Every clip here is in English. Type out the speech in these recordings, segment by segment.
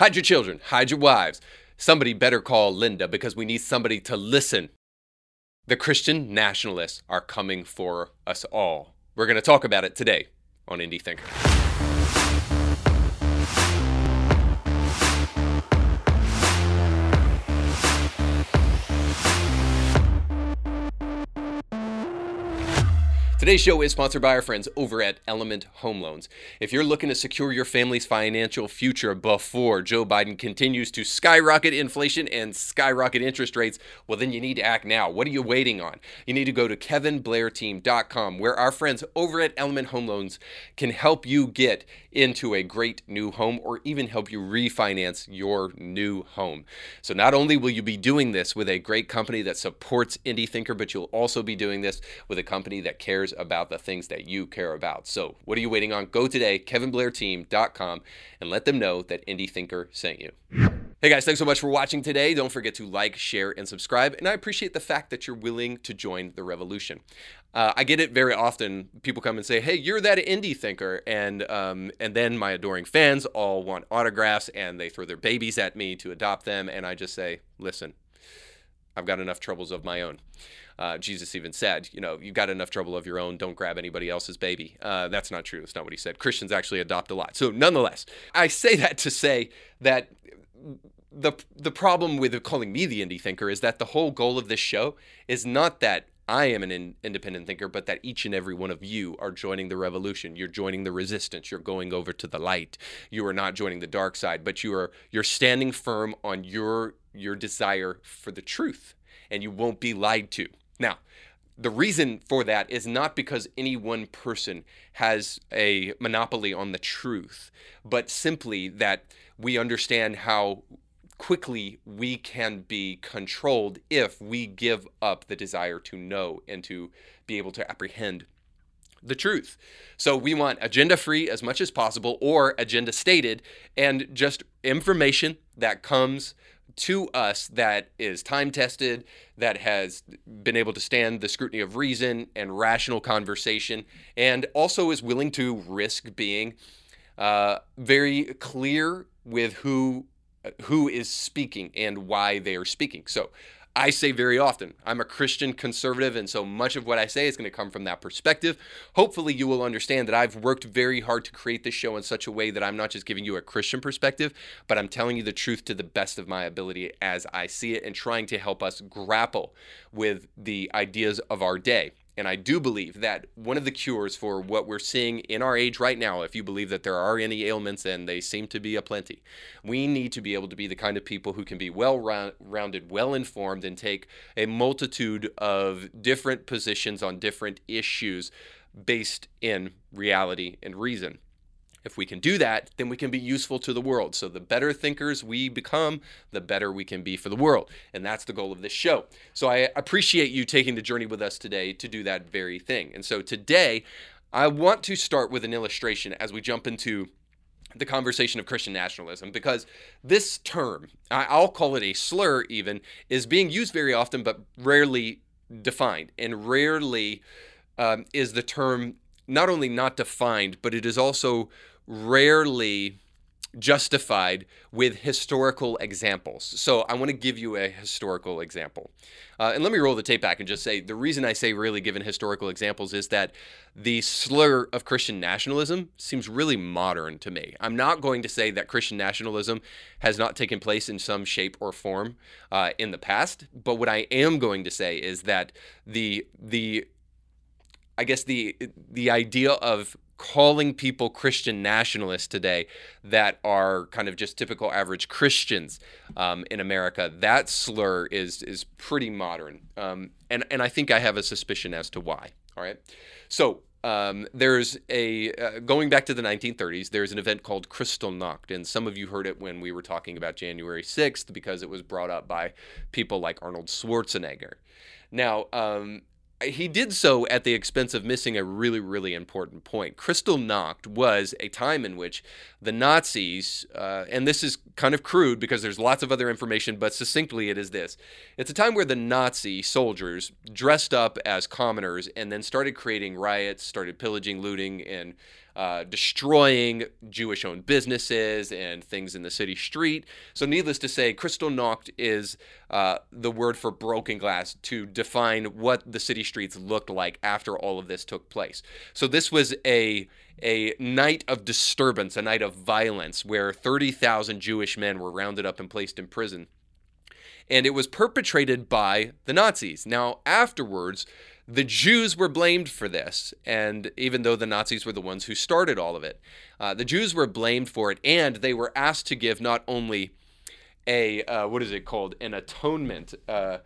Hide your children, hide your wives. Somebody better call Linda because we need somebody to listen. The Christian nationalists are coming for us all. We're going to talk about it today on Indie Thinker. Today's show is sponsored by our friends over at Element Home Loans. If you're looking to secure your family's financial future before Joe Biden continues to skyrocket inflation and skyrocket interest rates, well, then you need to act now. What are you waiting on? You need to go to kevinblairteam.com, where our friends over at Element Home Loans can help you get into a great new home or even help you refinance your new home. So, not only will you be doing this with a great company that supports Indie Thinker, but you'll also be doing this with a company that cares about the things that you care about. So, what are you waiting on? Go today, kevinblairteam.com, and let them know that Indie Thinker sent you. Hey guys, thanks so much for watching today. Don't forget to like, share, and subscribe. And I appreciate the fact that you're willing to join the revolution. Uh, I get it very often. People come and say, "Hey, you're that indie thinker," and um, and then my adoring fans all want autographs and they throw their babies at me to adopt them, and I just say, "Listen, I've got enough troubles of my own." Uh, Jesus even said, you know, you've got enough trouble of your own. Don't grab anybody else's baby. Uh, that's not true. That's not what he said. Christians actually adopt a lot. So, nonetheless, I say that to say that the the problem with calling me the indie thinker is that the whole goal of this show is not that I am an in, independent thinker, but that each and every one of you are joining the revolution. You're joining the resistance. You're going over to the light. You are not joining the dark side, but you are you're standing firm on your your desire for the truth, and you won't be lied to. Now, the reason for that is not because any one person has a monopoly on the truth, but simply that we understand how quickly we can be controlled if we give up the desire to know and to be able to apprehend the truth. So we want agenda free as much as possible or agenda stated and just information that comes to us that is time tested, that has been able to stand the scrutiny of reason and rational conversation, and also is willing to risk being uh, very clear with who who is speaking and why they are speaking. So I say very often, I'm a Christian conservative, and so much of what I say is going to come from that perspective. Hopefully, you will understand that I've worked very hard to create this show in such a way that I'm not just giving you a Christian perspective, but I'm telling you the truth to the best of my ability as I see it and trying to help us grapple with the ideas of our day. And I do believe that one of the cures for what we're seeing in our age right now, if you believe that there are any ailments and they seem to be aplenty, we need to be able to be the kind of people who can be well rounded, well informed, and take a multitude of different positions on different issues based in reality and reason. If we can do that, then we can be useful to the world. So the better thinkers we become, the better we can be for the world. And that's the goal of this show. So I appreciate you taking the journey with us today to do that very thing. And so today, I want to start with an illustration as we jump into the conversation of Christian nationalism because this term, I'll call it a slur even, is being used very often but rarely defined. And rarely um, is the term not only not defined, but it is also rarely justified with historical examples. So I want to give you a historical example. Uh, and let me roll the tape back and just say the reason I say really given historical examples is that the slur of Christian nationalism seems really modern to me. I'm not going to say that Christian nationalism has not taken place in some shape or form uh, in the past, but what I am going to say is that the the I guess the the idea of calling people Christian nationalists today that are kind of just typical average Christians um, in America, that slur is is pretty modern, um, and and I think I have a suspicion as to why. All right, so. Um, there's a uh, going back to the 1930s. There's an event called Kristallnacht, and some of you heard it when we were talking about January 6th because it was brought up by people like Arnold Schwarzenegger. Now, um, he did so at the expense of missing a really, really important point. Kristallnacht was a time in which the Nazis, uh, and this is kind of crude because there's lots of other information, but succinctly it is this. It's a time where the Nazi soldiers dressed up as commoners and then started creating riots, started pillaging, looting, and uh, destroying Jewish owned businesses and things in the city street. So, needless to say, Kristallnacht is uh, the word for broken glass to define what the city streets looked like after all of this took place. So, this was a a night of disturbance, a night of violence, where 30,000 Jewish men were rounded up and placed in prison. And it was perpetrated by the Nazis. Now, afterwards, the Jews were blamed for this, and even though the Nazis were the ones who started all of it, uh, the Jews were blamed for it, and they were asked to give not only a uh, what is it called an atonement uh,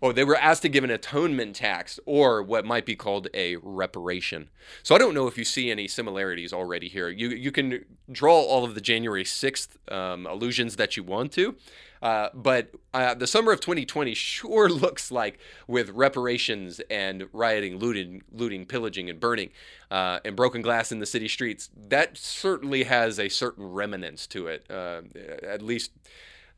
or they were asked to give an atonement tax or what might be called a reparation. So I don't know if you see any similarities already here. You you can draw all of the January 6th um, allusions that you want to, uh, but uh, the summer of 2020 sure looks like with reparations and rioting, looting, looting, pillaging, and burning, uh, and broken glass in the city streets. That certainly has a certain remnants to it. Uh, at least,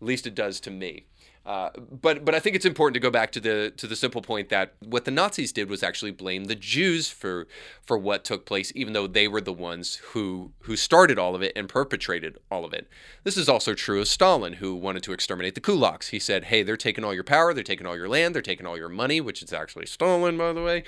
at least it does to me. Uh, but but I think it's important to go back to the to the simple point that what the Nazis did was actually blame the Jews for for what took place, even though they were the ones who who started all of it and perpetrated all of it. This is also true of Stalin, who wanted to exterminate the kulaks. He said, "Hey, they're taking all your power, they're taking all your land, they're taking all your money," which is actually stolen, by the way.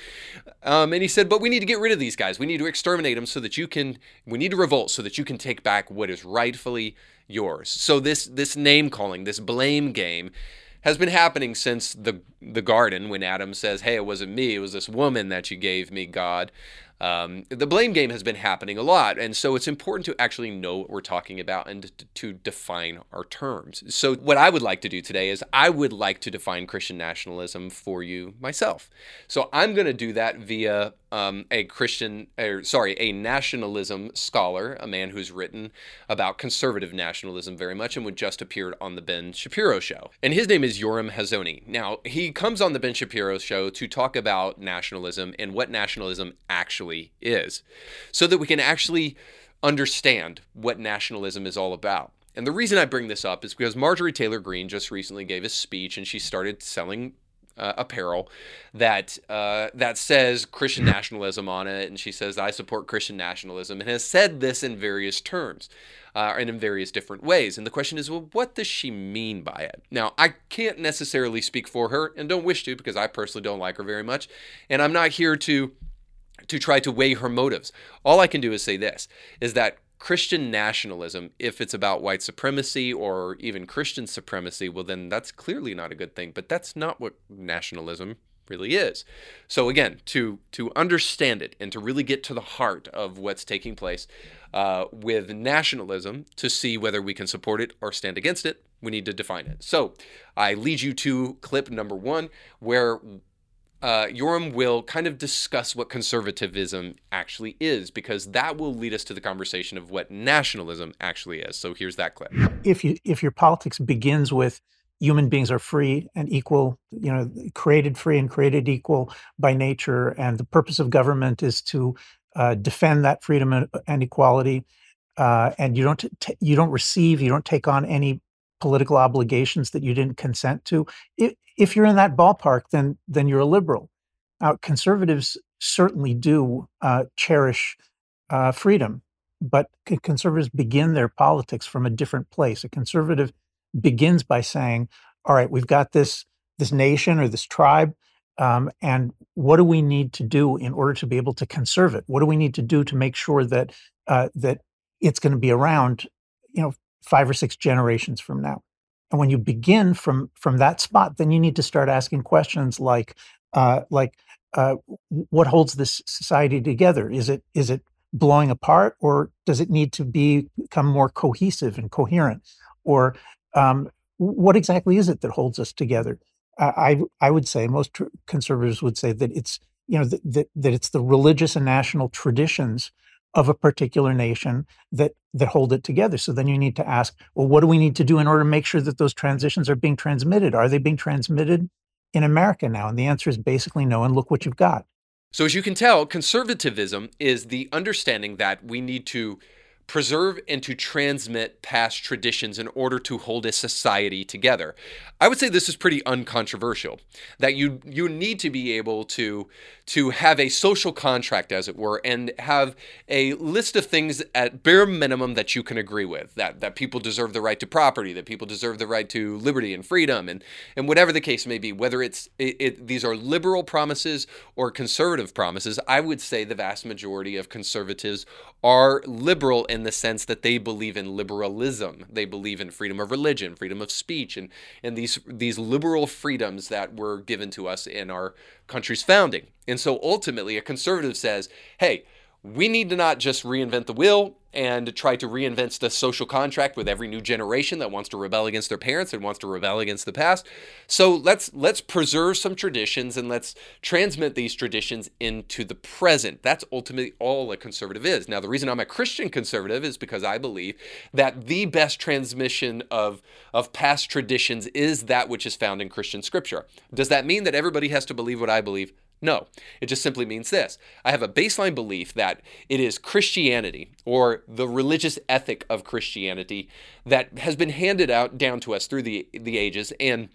Um, and he said, "But we need to get rid of these guys. We need to exterminate them so that you can. We need to revolt so that you can take back what is rightfully." Yours. So this this name calling, this blame game has been happening since the the garden when Adam says, "Hey, it wasn't me; it was this woman that you gave me, God." Um, the blame game has been happening a lot, and so it's important to actually know what we're talking about and to, to define our terms. So, what I would like to do today is I would like to define Christian nationalism for you myself. So, I'm going to do that via um, a Christian, or sorry, a nationalism scholar, a man who's written about conservative nationalism very much and would just appeared on the Ben Shapiro show. And his name is Yoram Hazony. Now, he comes on the Ben Shapiro show to talk about nationalism and what nationalism actually is, so that we can actually understand what nationalism is all about. And the reason I bring this up is because Marjorie Taylor Greene just recently gave a speech and she started selling uh, apparel that uh, that says Christian nationalism on it, and she says I support Christian nationalism, and has said this in various terms. Uh, and in various different ways. And the question is, well, what does she mean by it? Now, I can't necessarily speak for her and don't wish to because I personally don't like her very much. And I'm not here to to try to weigh her motives. All I can do is say this is that Christian nationalism, if it's about white supremacy or even Christian supremacy, well, then that's clearly not a good thing. But that's not what nationalism really is. So again, to to understand it and to really get to the heart of what's taking place uh, with nationalism, to see whether we can support it or stand against it, we need to define it. So I lead you to clip number one, where uh, Yoram will kind of discuss what conservatism actually is, because that will lead us to the conversation of what nationalism actually is. So here's that clip. If you if your politics begins with human beings are free and equal, you know, created free and created equal by nature, and the purpose of government is to uh, defend that freedom and, equality, uh, and you don't you don't receive, you don't take on any political obligations that you didn't consent to. If you're in that ballpark, then then you're a liberal. Now, conservatives certainly do uh, cherish uh, freedom, but conservatives begin their politics from a different place. A conservative begins by saying, "All right, we've got this this nation or this tribe, um, and what do we need to do in order to be able to conserve it? What do we need to do to make sure that uh, that it's going to be around, you know, five or six generations from now?" And when you begin from from that spot, then you need to start asking questions like uh, like uh, what holds this society together? Is it is it blowing apart, or does it need to be become more cohesive and coherent? Or um, what exactly is it that holds us together? I I would say most conservatives would say that it's you know that that it's the religious and national traditions of a particular nation that that hold it together. So then you need to ask, well, what do we need to do in order to make sure that those transitions are being transmitted? Are they being transmitted in America now? And the answer is basically no. And look what you've got. So as you can tell, conservatism is the understanding that we need to preserve and to transmit past traditions in order to hold a society together. I would say this is pretty uncontroversial that you you need to be able to to have a social contract as it were and have a list of things at bare minimum that you can agree with that that people deserve the right to property that people deserve the right to liberty and freedom and and whatever the case may be whether it's it, it, these are liberal promises or conservative promises I would say the vast majority of conservatives are liberal in the sense that they believe in liberalism they believe in freedom of religion freedom of speech and and these these liberal freedoms that were given to us in our country's founding. And so ultimately, a conservative says, hey, we need to not just reinvent the wheel and try to reinvent the social contract with every new generation that wants to rebel against their parents and wants to rebel against the past. So let's let's preserve some traditions and let's transmit these traditions into the present. That's ultimately all a conservative is. Now the reason I'm a Christian conservative is because I believe that the best transmission of of past traditions is that which is found in Christian scripture. Does that mean that everybody has to believe what I believe? No, it just simply means this. I have a baseline belief that it is Christianity or the religious ethic of Christianity that has been handed out down to us through the, the ages and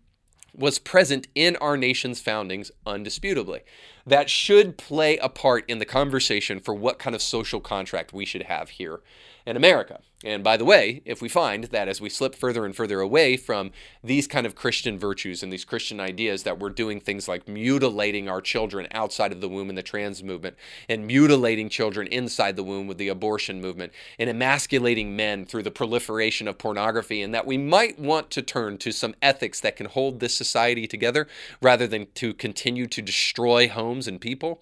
was present in our nation's foundings undisputably. That should play a part in the conversation for what kind of social contract we should have here in America. And by the way, if we find that as we slip further and further away from these kind of Christian virtues and these Christian ideas, that we're doing things like mutilating our children outside of the womb in the trans movement, and mutilating children inside the womb with the abortion movement, and emasculating men through the proliferation of pornography, and that we might want to turn to some ethics that can hold this society together rather than to continue to destroy homes and people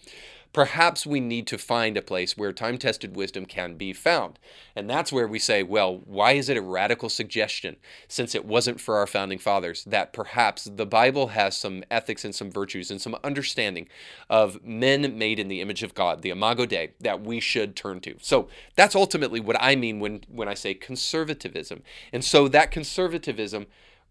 perhaps we need to find a place where time tested wisdom can be found. And that's where we say, well, why is it a radical suggestion, since it wasn't for our founding fathers, that perhaps the Bible has some ethics and some virtues and some understanding of men made in the image of God, the Imago Dei, that we should turn to? So that's ultimately what I mean when, when I say conservatism. And so that conservatism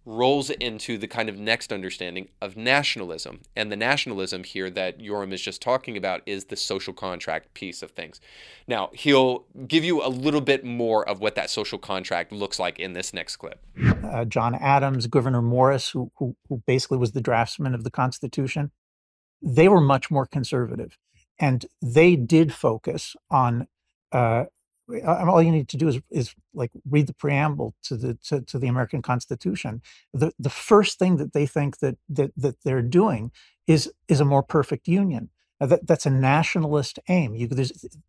rolls into the kind of next understanding of nationalism. And the nationalism here that Yoram is just talking about is the social contract piece of things. Now, he'll give you a little bit more of what that social contract looks like in this next clip. Uh, John Adams, Gouverneur Morris, who, who, who basically was the draftsman of the Constitution, they were much more conservative. And they did focus on uh, all you need to do is is like read the preamble to the to, to the American Constitution. The the first thing that they think that that that they're doing is is a more perfect union. that that's a nationalist aim. You,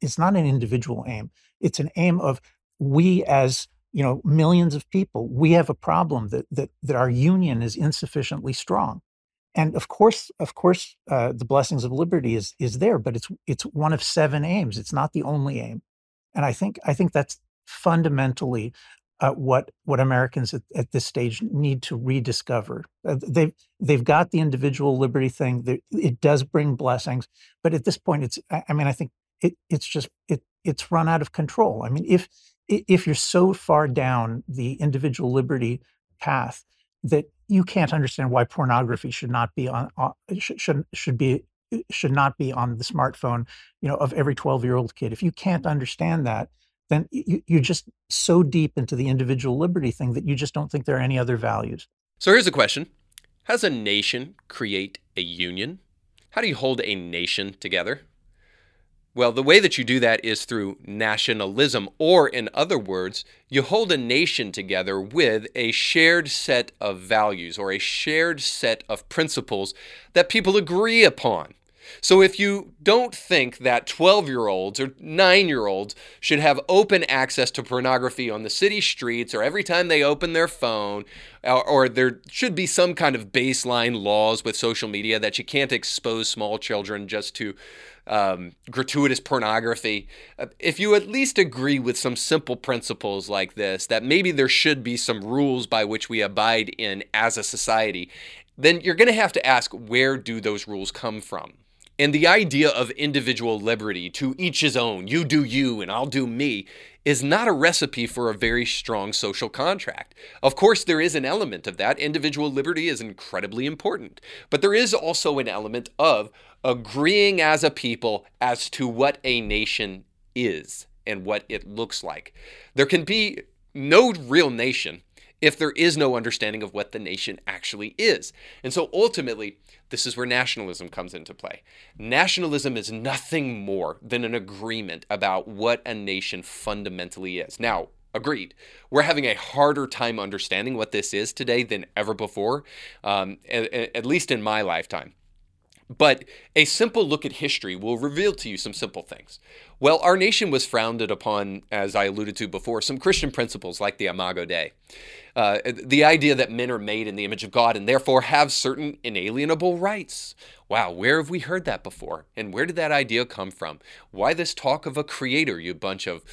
it's not an individual aim. It's an aim of we as you know millions of people. We have a problem that that that our union is insufficiently strong. And of course, of course, uh, the blessings of liberty is is there, but it's it's one of seven aims. It's not the only aim. And I think I think that's fundamentally uh, what what Americans at, at, this stage need to rediscover. Uh, they've they've got the individual liberty thing. It does bring blessings, but at this point, it's I mean I think it it's just it it's run out of control. I mean if if you're so far down the individual liberty path that you can't understand why pornography should not be on, on should, should should be should not be on the smartphone, you know, of every 12 year old kid. If you can't understand that, then you, you're just so deep into the individual liberty thing that you just don't think there are any other values. So here's a question How does a nation create a union? How do you hold a nation together? Well, the way that you do that is through nationalism, or in other words, you hold a nation together with a shared set of values or a shared set of principles that people agree upon. So if you don't think that 12 year olds or 9 year olds should have open access to pornography on the city streets or every time they open their phone, or, or, there should be some kind of baseline laws with social media that you can't expose small children just to um, gratuitous pornography, if you at least agree with some simple principles like this, that maybe there should be some rules by which we abide in as a society, then you're going to have to ask where do those rules come from? And the idea of individual liberty, to each his own, you do you and I'll do me, is not a recipe for a very strong social contract. Of course, there is an element of that. Individual liberty is incredibly important. But there is also an element of agreeing as a people as to what a nation is. and what it looks like. There can be no real nation if there is no understanding of what the nation actually is. And so ultimately, this is where nationalism comes into play. Nationalism is nothing more than an agreement about what a nation fundamentally is. Now, agreed. We're having a harder time understanding what this is today than ever before, um, at, at least in my lifetime. But a simple look at history will reveal to you some simple things. Well, our nation was founded upon, as I alluded to before, some Christian principles like the Imago Dei. Uh, the idea that men are made in the image of God and therefore have certain inalienable rights. Wow, where have we heard that before? And where did that idea come from? Why this talk of a creator, you bunch of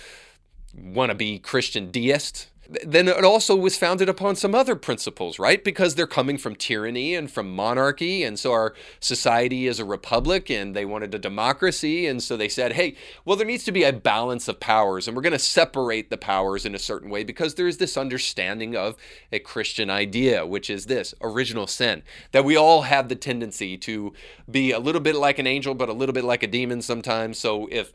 wannabe Christian deists? Then it also was founded upon some other principles, right? Because they're coming from tyranny and from monarchy. And so our society is a republic and they wanted a democracy. And so they said, hey, well, there needs to be a balance of powers and we're going to separate the powers in a certain way because there's this understanding of a Christian idea, which is this original sin, that we all have the tendency to be a little bit like an angel, but a little bit like a demon sometimes. So if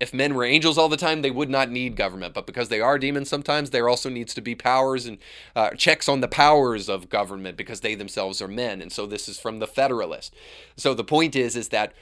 if men were angels all the time, they would not need government. But because they are demons sometimes, there also needs to be powers and uh, checks on the powers of government because they themselves are men. And so this is from the Federalist. So the point is, is that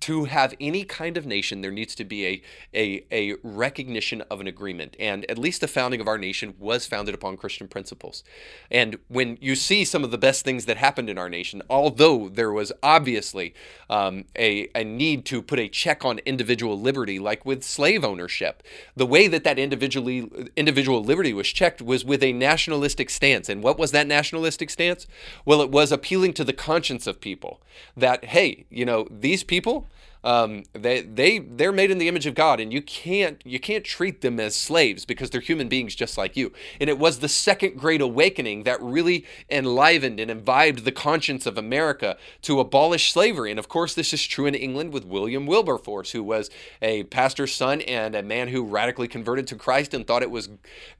to have any kind of nation, there needs to be a, a, a recognition of an agreement. And at least the founding of our nation was founded upon Christian principles. And when you see some of the best things that happened in our nation, although there was obviously um, a, a need to put a check on individual liberty, like with slave ownership, the way that that individually, individual liberty was checked was with a nationalistic stance. And what was that nationalistic stance? Well, it was appealing to the conscience of people that, hey, you know, these people, um, they they they're made in the image of God, and you can't you can't treat them as slaves because they're human beings just like you. And it was the Second Great Awakening that really enlivened and imbibed the conscience of America to abolish slavery. And of course, this is true in England with William Wilberforce, who was a pastor's son and a man who radically converted to Christ and thought it was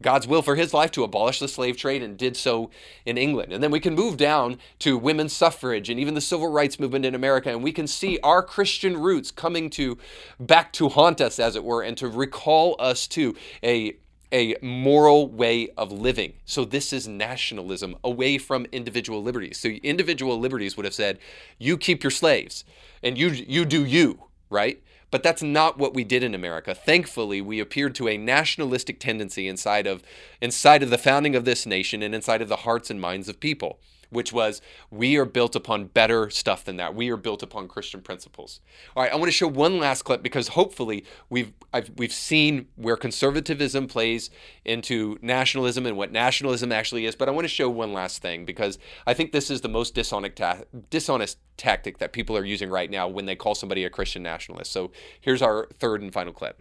God's will for his life to abolish the slave trade, and did so in England. And then we can move down to women's suffrage and even the civil rights movement in America, and we can see our Christian roots coming to back to haunt us, as it were, and to recall us to a a moral way of living. So this is nationalism away from individual liberties. So individual liberties would have said, you keep your slaves and you you do you, right? But that's not what we did in America. Thankfully, we appeared to a nationalistic tendency inside of inside of the founding of this nation and inside of the hearts and minds of people which was we are built upon better stuff than that. We are built upon Christian principles. All right, I want to show one last clip because hopefully we've I've, we've seen where conservatism plays into nationalism and what nationalism actually is. But I want to show one last thing because I think this is the most dishonest ta- dishonest tactic that people are using right now when they call somebody a Christian nationalist. So here's our third and final clip.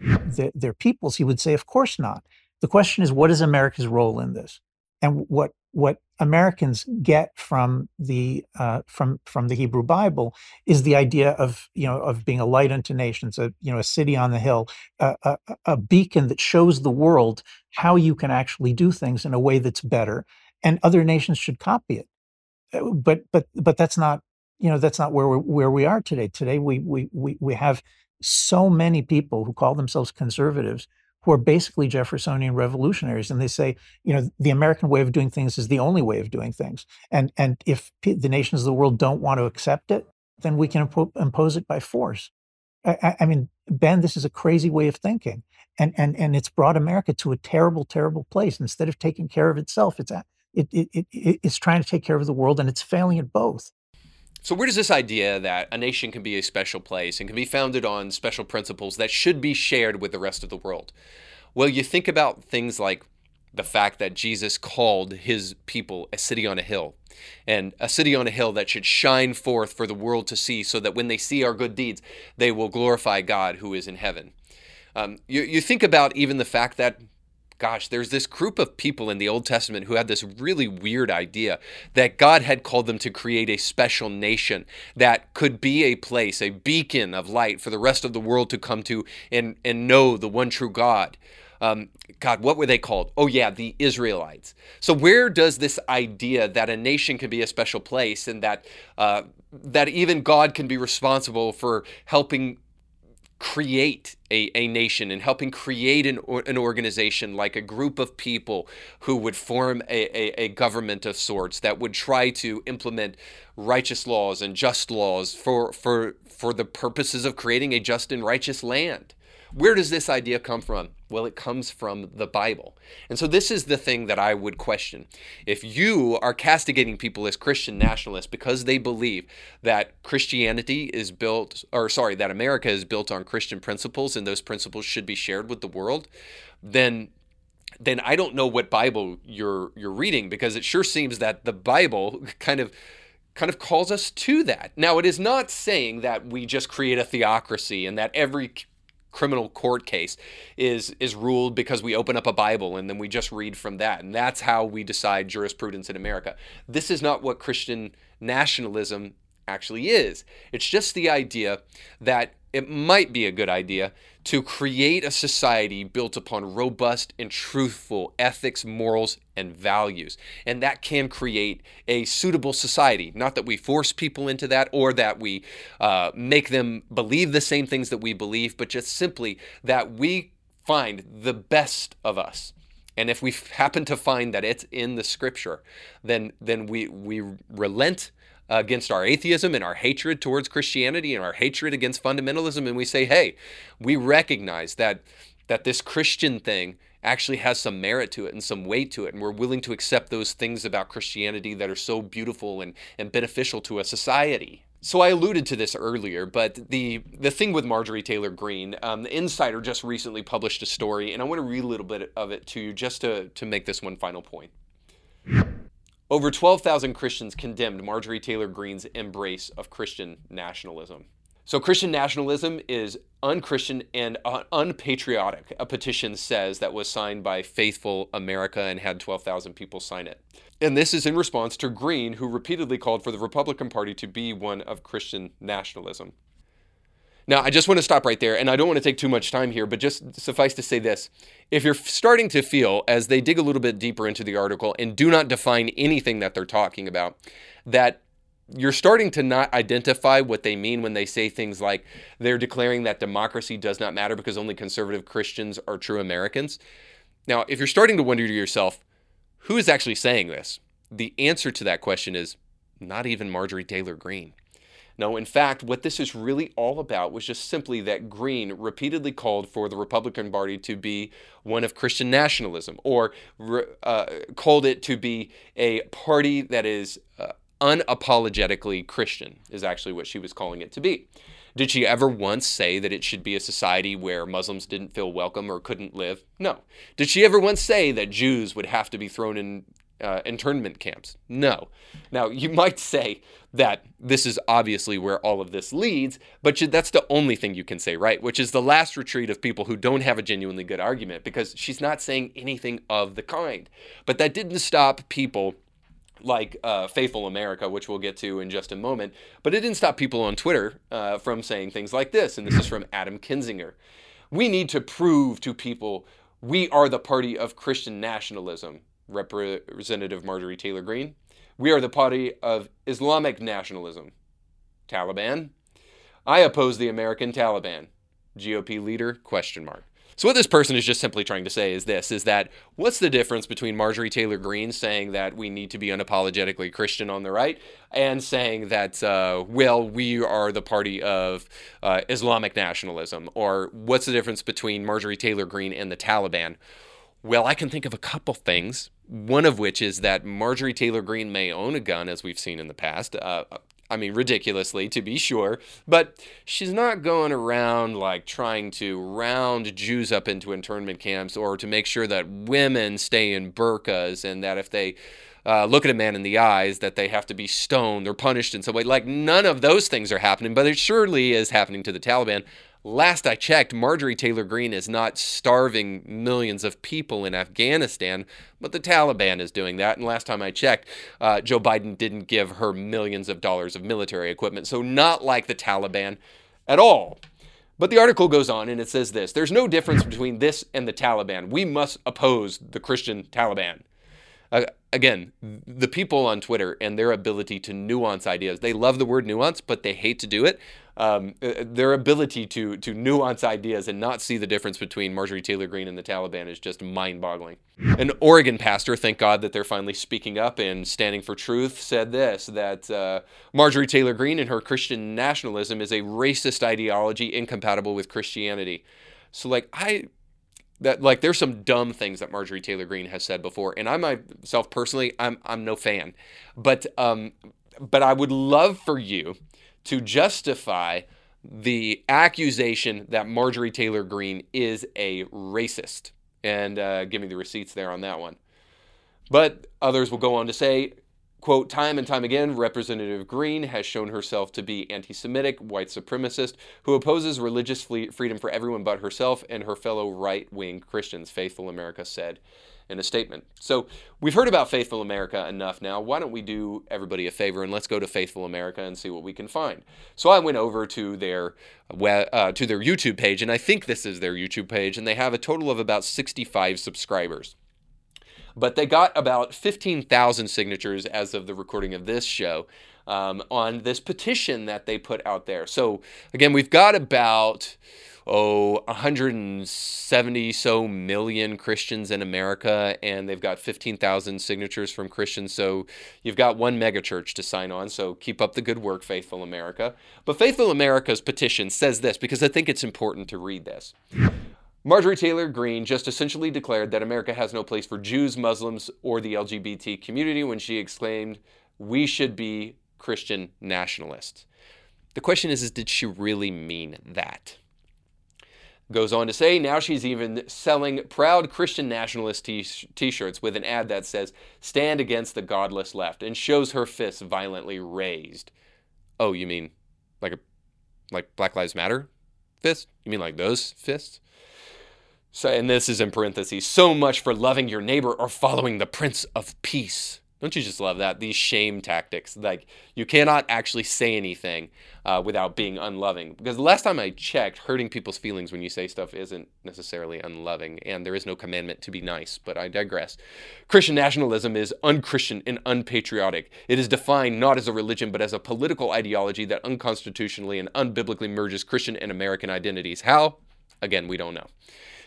They're peoples. He would say, of course not. The question is, what is America's role in this? And what what Americans get from the uh, from from the Hebrew Bible is the idea of you know of being a light unto nations, a you know a city on the hill, a, a, a beacon that shows the world how you can actually do things in a way that's better, and other nations should copy it. Uh, but but but that's not you know that's not where we where we are today. Today we we we we have so many people who call themselves conservatives who are basically Jeffersonian revolutionaries, and they say, you know, the American way of doing things is the only way of doing things, and and if the nations of the world don't want to accept it, then we can impo- impose it by force. I, I, mean, Ben, this is a crazy way of thinking, and and and it's brought America to a terrible, terrible place. Instead of taking care of itself, it's it, it, it, it's trying to take care of the world, and it's failing at both. So, where does this idea that a nation can be a special place and can be founded on special principles that should be shared with the rest of the world? Well, you think about things like the fact that Jesus called his people a city on a hill, and a city on a hill that should shine forth for the world to see, so that when they see our good deeds, they will glorify God who is in heaven. Um, you, you think about even the fact that gosh, there's this group of people in the Old Testament who had this really weird idea that God had called them to create a special nation that could be a place, a beacon of light for the rest of the world to come to and, and know the one true God. Um, God, what were they called? Oh, yeah, the Israelites. So, where does this idea that a nation can be a special place and that uh, that even God can be responsible for helping create a, a nation and helping create an, an organization like a group of people who would form a, a, a government of sorts that would try to implement righteous laws and just laws for, for, for the purposes of creating a just and righteous land. Where does this idea come from? Well, it comes from the Bible. And so this is the thing that I would question. If you are castigating people as Christian nationalists because they believe that Christianity is built, or sorry, that America is built on Christian principles and those principles should be shared with the world, then then I don't know what Bible you're you're reading because it sure seems that the Bible kind of kind of calls us to that. Now, it is not saying that we just create a theocracy and that every criminal court case is is ruled because we open up a bible and then we just read from that and that's how we decide jurisprudence in America. This is not what Christian nationalism actually is. It's just the idea that it might be a good idea to create a society built upon robust and truthful ethics, morals, and values. And that can create a suitable society. Not that we force people into that or that we uh, make them believe the same things that we believe, but just simply that we find the best of us. And if we happen to find that it's in the scripture, then, then we, we relent against our atheism and our hatred towards Christianity and our hatred against fundamentalism and we say, "Hey, we recognize that that this Christian thing actually has some merit to it and some weight to it and we're willing to accept those things about Christianity that are so beautiful and, and beneficial to a society." So I alluded to this earlier, but the the thing with Marjorie Taylor Greene, um, the Insider just recently published a story, and I want to read a little bit of it to you just to to make this one final point. Over 12,000 Christians condemned Marjorie Taylor Greene's embrace of Christian nationalism. So, Christian nationalism is unchristian and unpatriotic, a petition says that was signed by Faithful America and had 12,000 people sign it. And this is in response to Greene, who repeatedly called for the Republican Party to be one of Christian nationalism. Now, I just want to stop right there, and I don't want to take too much time here, but just suffice to say this. If you're starting to feel, as they dig a little bit deeper into the article and do not define anything that they're talking about, that you're starting to not identify what they mean when they say things like they're declaring that democracy does not matter because only conservative Christians are true Americans. Now, if you're starting to wonder to yourself, who is actually saying this? The answer to that question is not even Marjorie Taylor Greene. No, in fact, what this is really all about was just simply that Greene repeatedly called for the Republican Party to be one of Christian nationalism, or uh, called it to be a party that is uh, unapologetically Christian, is actually what she was calling it to be. Did she ever once say that it should be a society where Muslims didn't feel welcome or couldn't live? No. Did she ever once say that Jews would have to be thrown in uh, internment camps. No. Now, you might say that this is obviously where all of this leads, but that's the only thing you can say, right? Which is the last retreat of people who don't have a genuinely good argument because she's not saying anything of the kind. But that didn't stop people like uh, Faithful America, which we'll get to in just a moment, but it didn't stop people on Twitter uh, from saying things like this. And this is from Adam Kinzinger. We need to prove to people we are the party of Christian nationalism. Representative Marjorie Taylor Greene. We are the party of Islamic nationalism. Taliban. I oppose the American Taliban. GOP leader? Question mark. So what this person is just simply trying to say is this is that what's the difference between Marjorie Taylor Greene saying that we need to be unapologetically Christian on the right and saying that uh, well we are the party of uh, Islamic nationalism or what's the difference between Marjorie Taylor Greene and the Taliban? Well, I can think of a couple things. One of which is that Marjorie Taylor Greene may own a gun, as we've seen in the past. Uh, I mean, ridiculously, to be sure, but she's not going around like trying to round Jews up into internment camps or to make sure that women stay in burqas and that if they uh, look at a man in the eyes, that they have to be stoned or punished in some way. Like, none of those things are happening, but it surely is happening to the Taliban. Last I checked, Marjorie Taylor Greene is not starving millions of people in Afghanistan, but the Taliban is doing that. And last time I checked, uh, Joe Biden didn't give her millions of dollars of military equipment. So, not like the Taliban at all. But the article goes on and it says this There's no difference between this and the Taliban. We must oppose the Christian Taliban. Uh, again, the people on Twitter and their ability to nuance ideas. They love the word nuance, but they hate to do it. Um, uh, their ability to to nuance ideas and not see the difference between Marjorie Taylor Greene and the Taliban is just mind-boggling. An Oregon pastor, thank God that they're finally speaking up and standing for truth, said this: that uh, Marjorie Taylor Greene and her Christian nationalism is a racist ideology incompatible with Christianity. So, like, I that like there's some dumb things that Marjorie Taylor Greene has said before, and I myself personally, I'm I'm no fan, but um, but I would love for you to justify the accusation that Marjorie Taylor Greene is a racist, and uh, give me the receipts there on that one. But others will go on to say Quote, time and time again, Representative Greene has shown herself to be anti Semitic, white supremacist, who opposes religious freedom for everyone but herself and her fellow right wing Christians, Faithful America said in a statement. So we've heard about Faithful America enough now. Why don't we do everybody a favor and let's go to Faithful America and see what we can find? So I went over to their uh, to their YouTube page, and I think this is their YouTube page, and they have a total of about 65 subscribers. But they got about 15,000 signatures as of the recording of this show um, on this petition that they put out there. So, again, we've got about oh 170 so million Christians in America and they've got 15,000 signatures from Christians. So you've got one megachurch to sign on so keep up the good work Faithful America. But Faithful America's petition says this because I think it's important to read this Marjorie Taylor Greene just essentially declared that America has no place for Jews, Muslims, or the LGBT community when she exclaimed, We should be Christian nationalists. The question is, is did she really mean that? Goes on to say, now she's even selling proud Christian nationalist t shirts with an ad that says, Stand against the godless left, and shows her fists violently raised. Oh, you mean like a like Black Lives Matter fist? You mean like those fists? So, and this is in parentheses, so much for loving your neighbor or following the Prince of Peace. Don't you just love that? These shame tactics. Like, you cannot actually say anything uh, without being unloving. Because the last time I checked, hurting people's feelings when you say stuff isn't necessarily unloving, and there is no commandment to be nice, but I digress. Christian nationalism is unchristian and unpatriotic. It is defined not as a religion, but as a political ideology that unconstitutionally and unbiblically merges Christian and American identities. How? Again, we don't know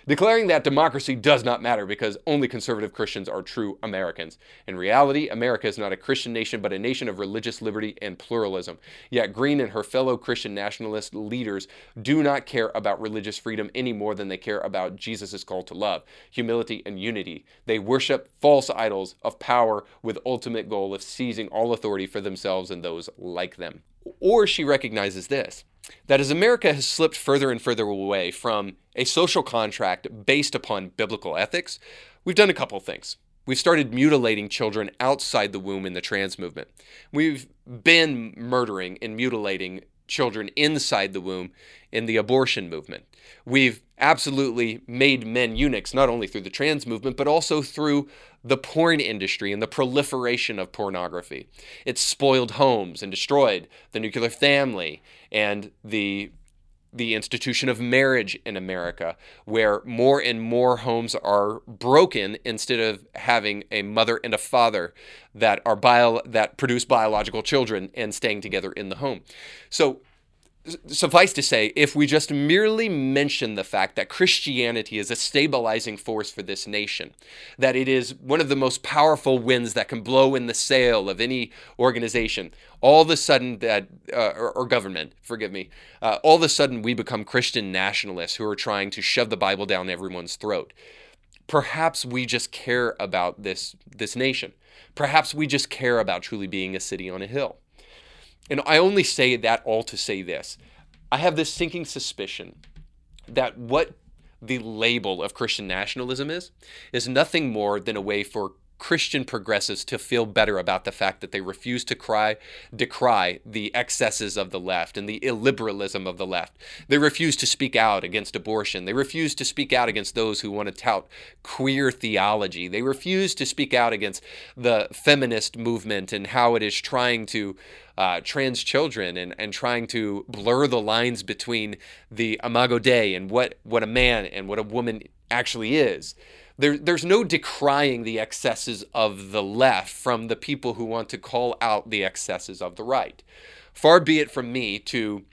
declaring that democracy does not matter because only conservative Christians are true Americans. In reality, America is not a Christian nation, but a nation of religious liberty and pluralism. Yet Greene and her fellow Christian nationalist leaders do not care about religious freedom any more than they care about Jesus' call to love, humility, and unity. They worship false idols of power with ultimate goal of seizing all authority for themselves and those like them. Or she recognizes this that as America has slipped further and further away from a social contract based upon biblical ethics, we've done a couple things. We've started mutilating children outside the womb in the trans movement. We've been murdering and mutilating children inside the womb in the abortion movement. We've absolutely made men eunuchs, not only through the trans movement, but also through the porn industry and the proliferation of pornography. It's spoiled homes and destroyed the nuclear family and the the institution of marriage in America, where more and more homes are broken instead of having a mother and a father that are bio that produce biological children and staying together in the home. So suffice to say, if we just merely mention the fact that Christianity is a stabilizing force for this nation, that it is one of the most powerful winds that can blow in the sail of any organization, all of a sudden that, uh, or, or, government, forgive me, uh, all of a sudden we become Christian nationalists who are trying to shove the Bible down everyone's throat. Perhaps we just care about this this nation. Perhaps we just care about truly being a city on a hill. And I only say that all to say this. I have this sinking suspicion that what the label of Christian nationalism is, is nothing more than a way for Christian progressives to feel better about the fact that they refuse to cry, decry the excesses of the left and the illiberalism of the left. They refuse to speak out against abortion. They refuse to speak out against those who want to tout queer theology. They refuse to speak out against the feminist movement and how it is trying to uh, trans children and, and trying to blur the lines between the imago Dei and what, what a man and what a woman actually is. There, there's no decrying the excesses of the left from the people who want to call out the excesses of the right. Far be it from me to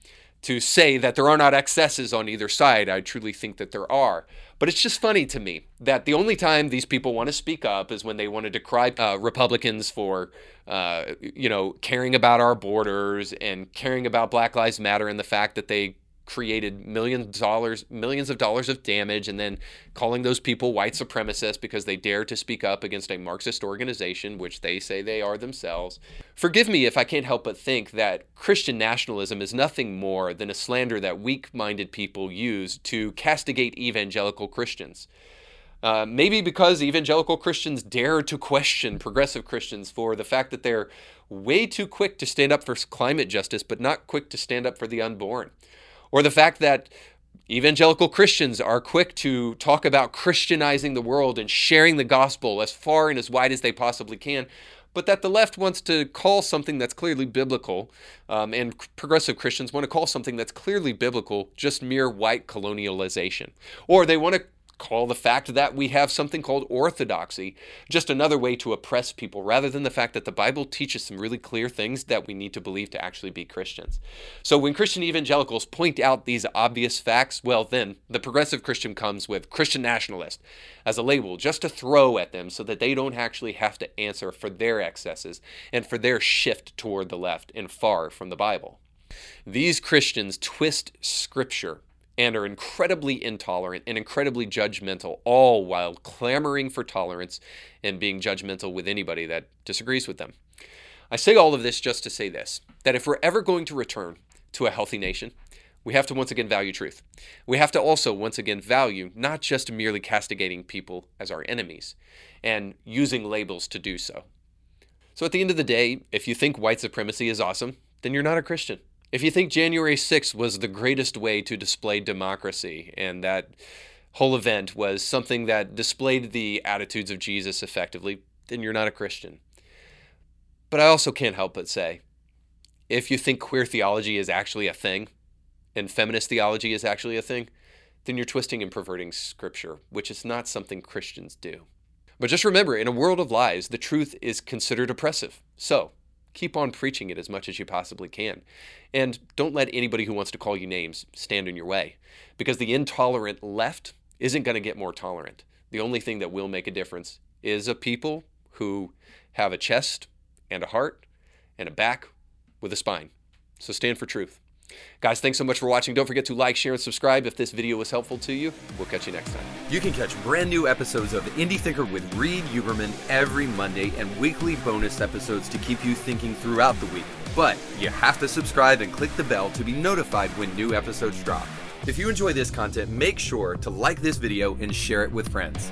to say that there are not excesses on either side. I truly think that there are. But it's just funny to me that the only time these people want to speak up is when they want to decry uh, Republicans for, uh, you know, caring about our borders and caring about Black Lives Matter and the fact that they created millions of dollars millions of dollars of damage and then calling those people white supremacists because they dare to speak up against a marxist organization which they say they are themselves. Forgive me if i can't help but think that christian nationalism is nothing more than a slander that weak-minded people use to castigate evangelical christians. Uh, maybe because evangelical Christians dare to question progressive Christians for the fact that they're way too quick to stand up for climate justice, but not quick to stand up for the unborn or the fact that evangelical Christians are quick to talk about Christianizing the world and sharing the gospel as far and as wide as they possibly can, but that the left wants to call something that's clearly biblical, um, and progressive Christians want to call something that's clearly biblical just mere white colonialization. Or they want to call the fact that we have something called orthodoxy just another way to oppress people rather than the fact that the Bible teaches some really clear things that we need to believe to actually be Christians. So when Christian evangelicals point out these obvious facts, well, then the progressive Christian comes with Christian nationalist as a label just to throw at them so that they don't actually have to answer for their excesses and for their shift toward the left and far from the Bible. These Christians twist scripture and are incredibly intolerant and incredibly judgmental, all while clamoring for tolerance and being judgmental with anybody that disagrees with them. I say all of this just to say this that if we're ever going to return to a healthy nation, we have to once again value truth. We have to also once again value not just merely castigating people as our enemies and using labels to do so. So at the end of the day, if you think white supremacy is awesome, then you're not a Christian. If you think January 6th was the greatest way to display democracy and that whole event was something that displayed the attitudes of Jesus effectively, then you're not a Christian. But I also can't help but say if you think queer theology is actually a thing and feminist theology is actually a thing, then you're twisting and perverting scripture, which is not something Christians do. But just remember, in a world of lies, the truth is considered oppressive. So, keep on preaching it as much as you possibly can. And don't let anybody who wants to call you names stand in your way because the intolerant left isn't going to get more tolerant. The only thing that will make a difference is a people who have a chest and a heart and a back with a spine. So stand for truth. Guys, thanks so much for watching. Don't forget to like, share, and subscribe if this video was helpful to you. We'll catch you next time. You can catch brand new episodes of Indie Thinker with Reed Uberman every Monday and weekly bonus episodes to keep you thinking throughout the week. But you have to subscribe and click the bell to be notified when new episodes drop. If you enjoy this content, make sure to like this video and share it with friends.